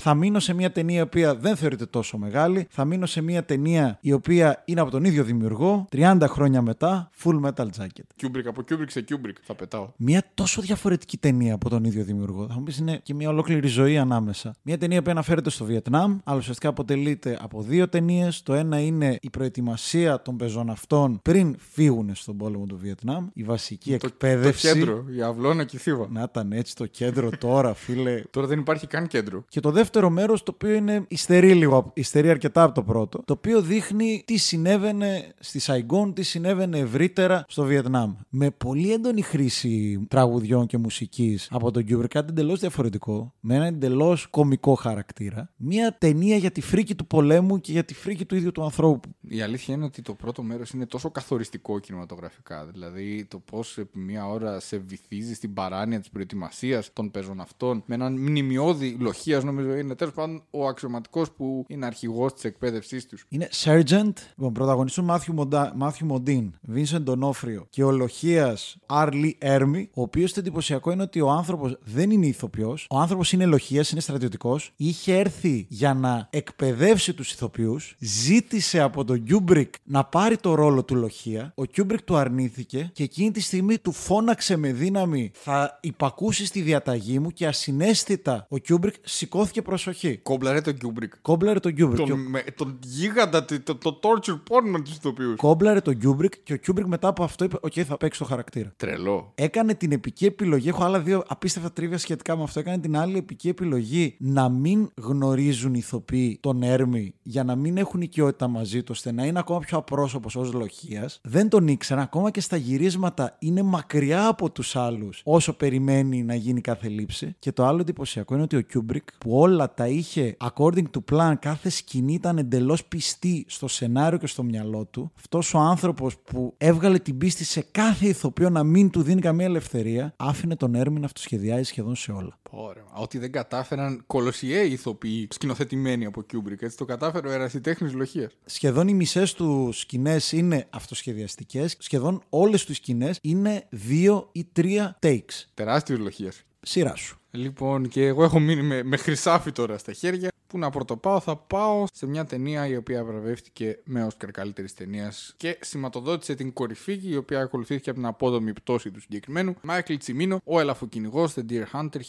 Θα μείνω σε μια ταινία η οποία δεν θεωρείται τόσο μεγάλη. Θα μείνω σε μια ταινία η οποία είναι από τον ίδιο δημιουργό, 30 χρόνια μετά, Full Metal Jacket. Kubrick από Kubrick σε Kubrick. Θα πετάω. Μια τόσο διαφορετική ταινία από τον ίδιο δημιουργό. Θα μου πεις είναι και μια ολόκληρη ζωή ανάμεσα. Μια ταινία που αναφέρεται στο Βιετνάμ, αλλά ουσιαστικά αποτελείται από δύο ταινίες. Το ένα είναι η προετοιμασία των πεζοναυτών πριν φύγουν στον πόλεμο του Βιετνάμ. Η βασική Το, το εκπαίδευση. κέντρο, η αυλώνα και η θύβα. Να ήταν έτσι το κέντρο τώρα, φίλε. Τώρα δεν υπάρχει καν κέντρο. Και το δεύτερο μέρος, το οποίο είναι υστερεί λίγο, υστερεί αρκετά από το πρώτο, το οποίο δείχνει τι συνέβαινε στη Σαϊγκόν, τι συνέβαινε ευρύτερα στο Βιετνάμ. Με πολύ έντονη χρήση τραγουδιών και μουσικής από τον Kubrick, κάτι εντελώς διαφορετικό, με ένα εντελώς κομικό χαρακτήρα. Μια ταινία για τη φρίκη του πολέμου και για τη φρίκη του ίδιου του ανθρώπου. Η αλήθεια είναι ότι το πρώτο μέρος είναι τόσο καθοριστικό κινηματογραφικά. Δηλαδή το πώς επί μία ώρα σε βυθίζει στην παράνοια της προετοιμασίας των πεζοναυτών με έναν μνημειώδη λοχίας, νομίζω είναι τέλος πάντων ο αξιωματικός που είναι αρχηγός της εκπαίδευσής τους. Είναι Sergeant, λοιπόν, πρωταγωνιστούν Μάθιου, Μοντα... Μάθιου Μοντίν, Vincent Ντονόφριο και ο λοχίας Άρλι Έρμι, ο οποίος το εντυπωσιακό είναι ότι ο άνθρωπος δεν είναι ηθοποιός, ο άνθρωπος είναι λοχίας, είναι στρατιωτικός, είχε έρθει για να εκπαιδεύσει τους ηθοποιούς, ζήτησε από τον Κιούμπρικ να πάρει το ρόλο του λοχία, ο Κιούμπρικ του αρνήθηκε και εκείνη τη στιγμή του φώναξε με δύναμη θα υπακούσεις στη διαταγή μου και ασυναίσθητα ο Κιούμπρικ σηκώθηκε προσοχή. Κόμπλαρε τον Kubrick. Κόμπλαρε τον Κιούμπρικ. Τον, με, τον γίγαντα, το, το, το torture porn με τους ηθοποιούς. Κόμπλαρε τον Κιούμπρικ και ο Κιούμπρικ μετά από αυτό είπε: Οκ, θα παίξεις το χαρακτήρα. Τρελό. Έκανε την επική επιλογή. Έχω άλλα δύο απίστευτα trivia σχετικά με αυτό. Έκανε την άλλη επική επιλογή να μην γνωρίζουν οι ηθοποιοί τον Έρμι για να μην έχουν οικειότητα μαζί τους, ώστε να είναι ακόμα πιο απρόσωπος ως λοχίας. Δεν τον ήξερα. Ακόμα και στα γυρίσματα είναι μακριά από τους άλλους όσο περιμένει να γίνει κάθε λήψη. Και το άλλο εντυπωσιακό είναι ότι ο Κιούμπρικ που όλα τα είχε according to plan, κάθε σκηνή ήταν εντελώς πιστή στο σενάριο και στο μυαλό του. Αυτός ο άνθρωπος που έβγαλε την πίστη σε κάθε ηθοποιό να μην του δίνει καμία ελευθερία, άφηνε τον Έρμη να αυτοσχεδιάζει σχεδόν σε όλα. Ωραία. Ότι δεν κατάφεραν κολοσιαίοι ηθοποιοί σκηνοθετημένοι από Kubrick. Έτσι το κατάφερε ο ερασιτέχνης λοχεία. Σχεδόν οι μισές του σκηνές είναι αυτοσχεδιαστικές. Σχεδόν όλες του σκηνές είναι δύο ή τρία takes. Τεράστιος λοχεία. Σειρά σου. Λοιπόν, και εγώ έχω μείνει με, με χρυσάφι τώρα στα χέρια. Πού να πρωτοπάω, θα πάω σε μια ταινία η οποία βραβεύτηκε με Όσκαρ καλύτερης ταινίας και σηματοδότησε την κορυφή η οποία ακολουθήθηκε από την απόδομη πτώση του συγκεκριμένου. Μάικλ Τσιμίνο, Ο Ελαφοκυνηγός, The Deer Hunter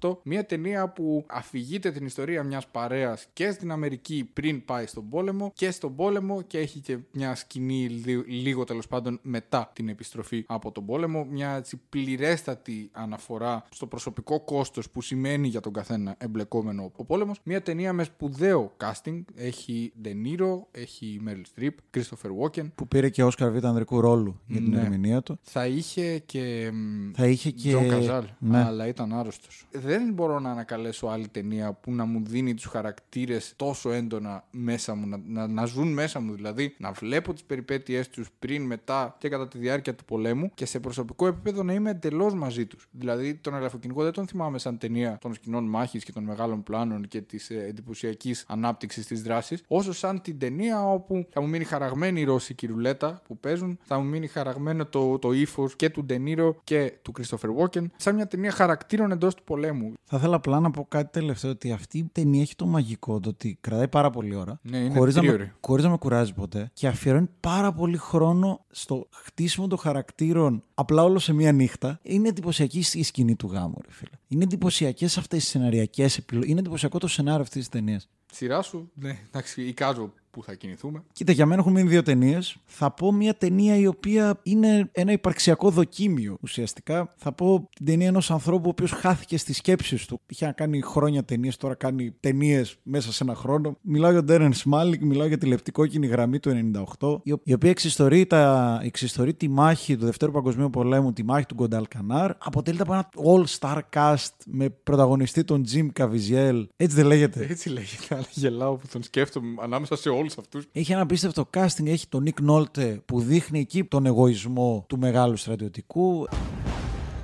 1978. Μια ταινία που αφηγείται την ιστορία μιας παρέας και στην Αμερική πριν πάει στον πόλεμο και στον πόλεμο και έχει και μια σκηνή λι- λίγο τέλος πάντων μετά την επιστροφή από τον πόλεμο. Μια έτσι πληρέστατη αναφορά στο προσωπικό κόστος που σημαίνει για τον καθένα εμπλεκόμενο ο πόλεμος. Μια ταινία με σπουδαίο casting. Έχει De Niro, έχει Meryl Streep, Christopher Walken. Που πήρε και Όσκαρ Β' ανδρικού ρόλου για την Ναι. ερμηνεία του. Θα είχε και. μ, Θα είχε και- Τζον Καζάλ, ναι. αλλά ήταν άρρωστος. Δεν μπορώ να ανακαλέσω άλλη ταινία που να μου δίνει τους χαρακτήρες τόσο έντονα μέσα μου, να, να, να ζουν μέσα μου δηλαδή, να βλέπω τις περιπέτειές τους πριν, μετά και κατά τη διάρκεια του πολέμου και σε προσωπικό επίπεδο να είμαι εντελώς μαζί τους. Δηλαδή, τον Ελαφοκυνηγό δεν τον θυμάμαι σαν ταινία των σκηνών μάχης και των μεγάλων πλάνων και της ε, εντυπωσιακής ανάπτυξης της δράσης, όσο σαν την ταινία όπου θα μου μείνει χαραγμένη η ρώσικη ρουλέτα που παίζουν, θα μου μείνει χαραγμένο το, το ύφος και του Ντενίρο και του Christopher Walken, σαν μια ταινία χαρακτήρων εντός του πολέμου. Θα ήθελα απλά να πω κάτι τελευταίο ότι αυτή η ταινία έχει το μαγικό το ότι κρατάει πάρα πολύ ώρα. Ναι, είναι χωρίς, να με, τρίωρη. χωρίς να με κουράζει ποτέ και αφιερώνει πάρα πολύ χρόνο στο χτίσιμο των χαρακτήρων απλά όλο σε μία νύχτα. Είναι εντυπωσιακή η σκηνή του γάμου, ρε φίλε. Είναι εντυπωσιακές αυτές οι σεναριακές επιλογέ. Είναι εντυπωσιακό το σενάριο αυτής της ταινίας. Σειρά σου, ναι, εντάξει, εικάζω που θα κινηθούμε. Κοίτα, για μένα έχουν μείνει δύο ταινίες. Θα πω μια ταινία η οποία είναι ένα υπαρξιακό δοκίμιο ουσιαστικά. Θα πω την ταινία ενός ανθρώπου ο οποίος χάθηκε στις σκέψεις του. Είχε να κάνει χρόνια ταινίες, τώρα κάνει ταινίες μέσα σε ένα χρόνο. Μιλάω για τον Ντέρεν Σμάλικ, μιλάω για τη λεπτικόκινη γραμμή του 98, η ο- η οποία εξιστορεί, τα, εξιστορεί τη μάχη του Δευτέρου Παγκοσμίου Πολέμου, τη μάχη του Γκονταλκανάρ. Αποτελείται από ένα all-star cast με πρωταγωνιστή τον Jim Caviezel. Έτσι δεν λέγεται. Έτσι λέγεται, αλλά γελάω που τον σκέφτομαι ανάμεσα σε όλου αυτούς. Έχει ένα απίστευτο casting. Έχει τον Nick Nolte που δείχνει εκεί τον εγωισμό του μεγάλου στρατιωτικού.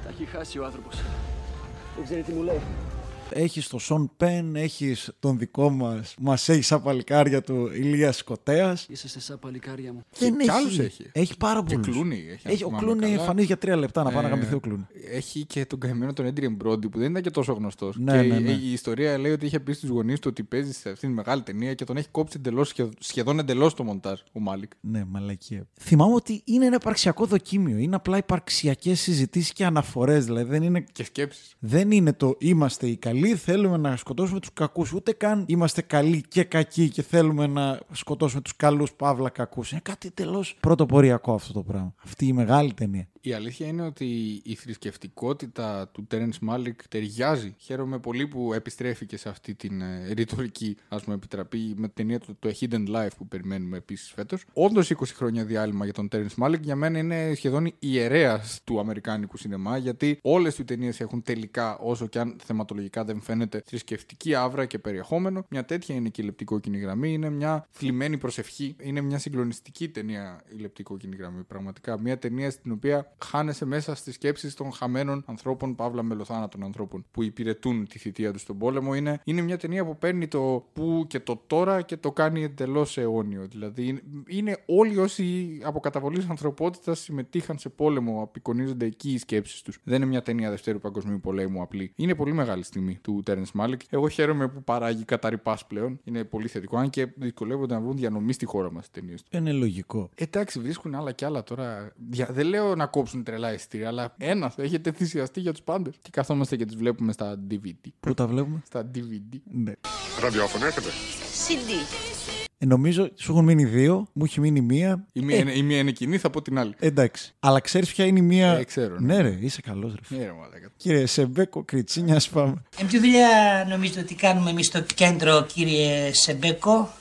Τα έχει χάσει ο άνθρωπος. Δεν ξέρει τι μου λέει. Έχεις τον Σον Πεν, έχεις τον δικό μας. Μας έχει σαν παλικάρια του Ηλίας Σκοτέα. Είσαστε σαν παλικάρια μου. Δεν κι άλλους έχει. Έχει πάρα Και πολλούς. Κλούνι έχει, αν ο θυμάμαι Κλούνι καλά. εμφανίζει για τρία λεπτά να πάει να Ε, γαμηθεί ο Κλούνι. Έχει και τον καημένο τον Έντριεν Μπρόντι που δεν ήταν και τόσο γνωστός. Ναι, και ναι, η- ναι. Η, ιστορία λέει ότι είχε πει στους γονείς του ότι παίζει σε αυτήν τη μεγάλη ταινία και τον έχει κόψει εντελώς, σχεδόν εντελώς το μοντάζ ο Μάλικ. Ναι, μαλακία. Θυμάμαι ότι είναι ένα υπαρξιακό δοκίμιο. Είναι απλά υπαρξιακές συζητήσεις και αναφορές. Δηλαδή δεν είναι Και σκέψεις. Δεν είναι το είμαστε οι καλοί, θέλουμε να σκοτώσουμε τους κακούς. Ούτε καν είμαστε καλοί και κακοί και θέλουμε να σκοτώσουμε τους καλούς παύλα κακούς. Είναι κάτι τελώς πρωτοποριακό αυτό το πράγμα. Αυτή η μεγάλη ταινία. Η αλήθεια είναι ότι η θρησκευτικότητα του Terence Malick ταιριάζει. Χαίρομαι πολύ που επιστρέφει και σε αυτή την ε, ρητορική ας πούμε, επιτραπή με την ταινία του το A Hidden Life που περιμένουμε επίσης φέτος. Όντως 20 χρόνια διάλειμμα για τον Terence Malick για μένα είναι σχεδόν ιερέα του αμερικάνικου σινεμά γιατί όλες του ταινίες έχουν τελικά, όσο και αν θεματολογικά δεν φαίνεται, θρησκευτική άβρα και περιεχόμενο. Μια τέτοια είναι και η λεπτικόκινη γραμμή. Είναι μια θλιμμένη προσευχή. Είναι μια συγκλονιστική ταινία η λεπτικόκινη γραμμή. Πραγματικά. Μια ταινία στην οποία χάνεσαι μέσα στις σκέψεις των χαμένων ανθρώπων, παύλα μελοθάνατων ανθρώπων που υπηρετούν τη θητεία τους στον πόλεμο. Είναι, είναι μια ταινία που παίρνει το που και το τώρα και το κάνει εντελώς αιώνιο. Δηλαδή είναι, είναι όλοι όσοι από καταβολή ανθρωπότητας συμμετείχαν σε πόλεμο, απεικονίζονται εκεί οι σκέψεις τους. Δεν είναι μια ταινία Δευτέρου Παγκοσμίου Πολέμου απλή. Είναι πολύ μεγάλη στιγμή του Terence Malick. Εγώ χαίρομαι που παράγει καταρρυπά πλέον. Είναι πολύ θετικό, αν και δυσκολεύονται να βρουν διανομή στη χώρα μας ταινίες του. Είναι λογικό. Εντάξει, βρίσκουν άλλα κι άλλα τώρα. Δια- Δεν λέω να κόψουν τρελά εισιτήρια, αλλά ένας θα έχετε θυσιαστεί για τους πάντες. Και καθόμαστε και τους βλέπουμε στα DVD. Πού τα βλέπουμε; Στα DVD. Ναι. Ραδιόφωνο έχετε; CD. Ε, νομίζω σου έχουν μείνει δύο, μου έχει μείνει μία. Η μία, είναι, η μία είναι κοινή, θα πω την άλλη. Εντάξει. Αλλά ξέρεις ποια είναι η μία. Ε, ξέρω, ναι. ναι, ρε, είσαι καλός, ρε. φίλε. Ναι, ρε, μαλάκα. Κύριε Σεμπέκο, Κριτσίνια, πάμε. Ε, ποια δουλειά νομίζετε ότι κάνουμε εμείς στο κέντρο, κύριε Σεμπέκο;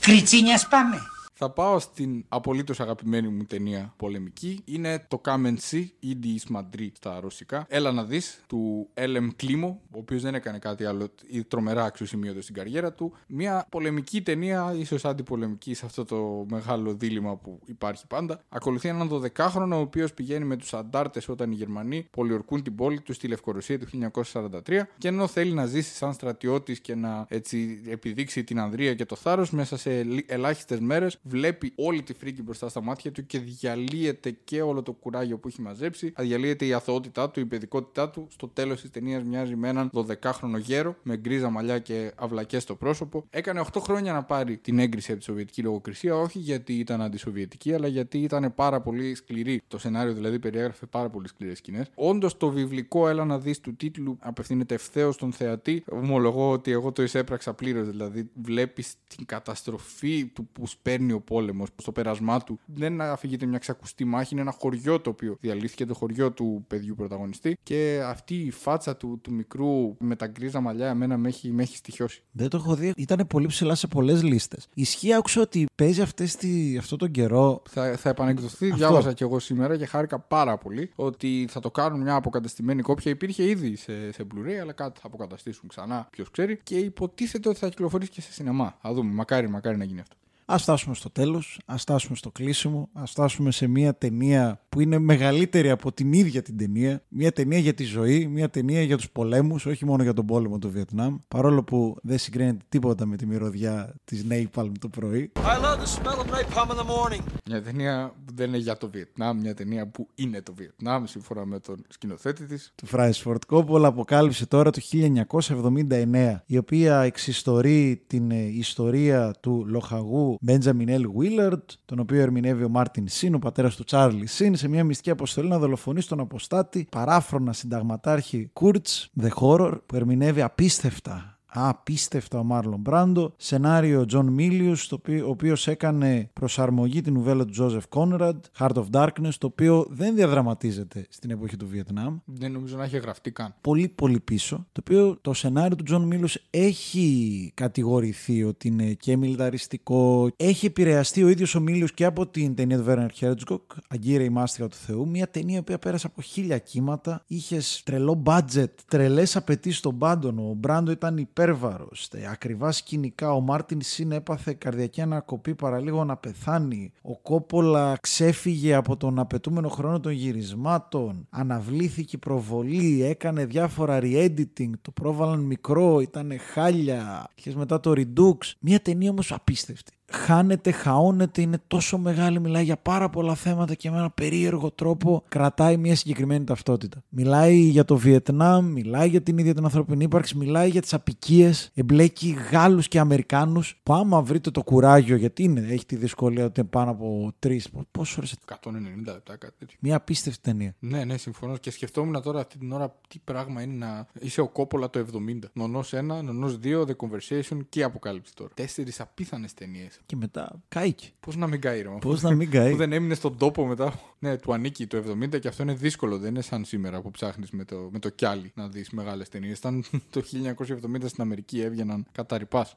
Κριτσίνιας πάμε. Θα πάω στην απολύτως αγαπημένη μου ταινία πολεμική. Είναι το Come and See, ήδη Μαντρί στα ρωσικά. Έλα να δεις, του Έλεμ Κλίμο, ο οποίος δεν έκανε κάτι άλλο ή τρομερά αξιοσημείωτο στην καριέρα του. Μια πολεμική ταινία, ίσως αντιπολεμική σε αυτό το μεγάλο δίλημα που υπάρχει πάντα. Ακολουθεί έναν 12χρονο, ο οποίος πηγαίνει με τους αντάρτες όταν οι Γερμανοί πολιορκούν την πόλη τους στη Λευκορωσία του 1943. Και ενώ θέλει να ζήσει σαν στρατιώτης και να έτσι επιδείξει την ανδρεία και το θάρρος, μέσα σε ελάχιστες μέρες βλέπει όλη τη φρίκη μπροστά στα μάτια του και διαλύεται και όλο το κουράγιο που έχει μαζέψει. Διαλύεται η αθωότητά του, η παιδικότητά του. Στο τέλος της ταινίας μοιάζει με έναν 12χρονο γέρο με γκρίζα μαλλιά και αυλακές στο πρόσωπο. Έκανε 8 χρόνια να πάρει την έγκριση από τη Σοβιετική λογοκρισία, όχι γιατί ήταν αντισοβιετική, αλλά γιατί ήταν πάρα πολύ σκληρή. Το σενάριο δηλαδή περιέγραφε πάρα πολύ σκληρές σκηνές. Όντως το βιβλικό Έλα να δεις του τίτλου απευθύνεται ευθέως στον θεατή. Ομολογώ ότι εγώ το εισέπραξα πλήρως. Δηλαδή, βλέπεις την καταστροφή του που σπέρνει ο πόλεμος στο πέρασμά του. Δεν αφηγείται μια ξακουστή μάχη, είναι ένα χωριό το οποίο διαλύθηκε, το χωριό του παιδιού πρωταγωνιστή. Και αυτή η φάτσα του, του μικρού με τα γκρίζα μαλλιά, εμένα με έχει, με έχει στοιχειώσει. Δεν το έχω δει. Ήταν πολύ ψηλά σε πολλές λίστες. Ισχύει, άκουσα ότι παίζει αυτές τη, αυτό τον καιρό. Θα, θα επανεκδοθεί, Αυτό. διάβαζα κι εγώ σήμερα και χάρηκα πάρα πολύ ότι θα το κάνουν μια αποκαταστημένη κόπια. Υπήρχε ήδη σε, σε Blu-ray, αλλά κάτι θα αποκαταστήσουν ξανά, ποιος ξέρει. Και υποτίθεται ότι θα κυκλοφορήσει και σε σινεμά. Θα δούμε, μακάρι, μακάρι να γίνει αυτό. Α φτάσουμε στο τέλος, ας φτάσουμε στο κλείσιμο, ας φτάσουμε σε μια ταινία που είναι μεγαλύτερη από την ίδια την ταινία. Μια ταινία για τη ζωή, μια ταινία για τους πολέμους, όχι μόνο για τον πόλεμο του Βιετνάμ. Παρόλο που δεν συγκρίνεται τίποτα με τη μυρωδιά της Napalm το πρωί. I love the smell of napalm in the morning. Μια ταινία που δεν είναι για το Βιετνάμ, μια ταινία που είναι το Βιετνάμ, σύμφωνα με τον σκηνοθέτη της. του Francis Ford Coppola αποκάλυψε τώρα το 1979 η οποία εξιστορεί την ε, ιστορία του λοχαγού Benjamin L. Willard τον οποίο ερμηνεύει ο Μάρτιν Σιν, ο πατέρας του Τσάρλι Σιν σε μια μυστική αποστολή να δολοφονεί στον αποστάτη παράφρονα συνταγματάρχη Kurtz The Horror που ερμηνεύει απίστευτα απίστευτα ο Μάρλον Μπράντο. Σενάριο Τζον Μίλιους, ο οποίος έκανε προσαρμογή την νουβέλα του Τζόζεφ Κόνραντ, Heart of Darkness, το οποίο δεν διαδραματίζεται στην εποχή του Βιετνάμ. Δεν νομίζω να έχει γραφτεί καν. Πολύ πολύ πίσω. Το οποίο το σενάριο του Τζον Μίλιους έχει κατηγορηθεί ότι είναι και μιλιταριστικό. Έχει επηρεαστεί ο ίδιος ο Μίλιους και από την ταινία του Βέρνερ Χέρτζογκ, Αγκίρε η Μάστιγα του Θεού. Μια ταινία η οποία πέρασε από χίλια κύματα. Είχες τρελό budget, τρελές απαιτήσεις των πάντων. Ο Μπράντο ήταν υπέρβαρος. Ακριβά σκηνικά. Ο Μάρτιν Σιν έπαθε καρδιακή ανακοπή παραλίγο να πεθάνει. Ο Κόπολα ξέφυγε από τον απαιτούμενο χρόνο των γυρισμάτων. Αναβλήθηκε η προβολή. Έκανε διάφορα re-editing. Το πρόβαλαν μικρό. Ήταν χάλια. Είχε μετά το Redux. Μια ταινία όμως απίστευτη χάνεται, χαώνεται, είναι τόσο μεγάλη, μιλάει για πάρα πολλά θέματα και με ένα περίεργο τρόπο κρατάει μια συγκεκριμένη ταυτότητα. Μιλάει για το Βιετνάμ, μιλάει για την ίδια την ανθρωπινή ύπαρξη, μιλάει για τις απικίες, εμπλέκει Γάλλους και Αμερικάνους που άμα βρείτε το κουράγιο, γιατί είναι, έχει τη δυσκολία ότι είναι πάνω από τρεις. Πόσε ώρες. 190 λεπτά, κάτι τέτοιο. Μια απίστευτη ταινία. Ναι, ναι, συμφωνώ. Και σκεφτόμουν τώρα αυτή την ώρα τι πράγμα είναι να είσαι ο Κόπολα το 70. Νονός 1, νονός 2, The Conversation και η Αποκάλυψη τώρα. Τέσσερις απίθανες ταινίες. Και μετά κάηκε. Πώς να μην καεί, ρε. Πώς να μην καεί. Που δεν έμεινε στον τόπο μετά. Ναι, του ανήκει το 70 και αυτό είναι δύσκολο. Δεν είναι σαν σήμερα που ψάχνεις με το, με το κιάλι να δεις μεγάλες ταινίες. Ήταν το 1970 στην Αμερική έβγαιναν κατά ρηπά.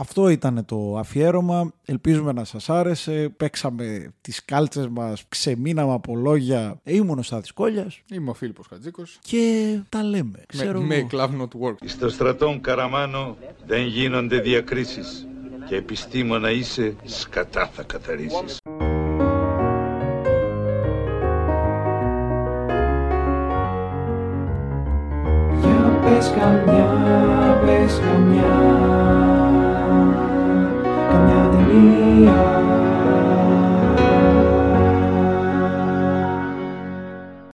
Αυτό ήταν το αφιέρωμα. Ελπίζουμε να σας άρεσε. Παίξαμε τις κάλτσες μας, ξεμείναμε από λόγια. Ήμουν ο Στάθης Κόλλιας. Είμαι ο Φίλιππος Χατζίκος. Και τα λέμε. Ξέρω Με, εγώ. make love not work. Στο στρατόν Καραμάνο δεν γίνονται διακρίσεις και επιστήμονα είσαι σκατά θα καθαρίσεις. Για πες καμιά, πες καμιά Καμιά ταινία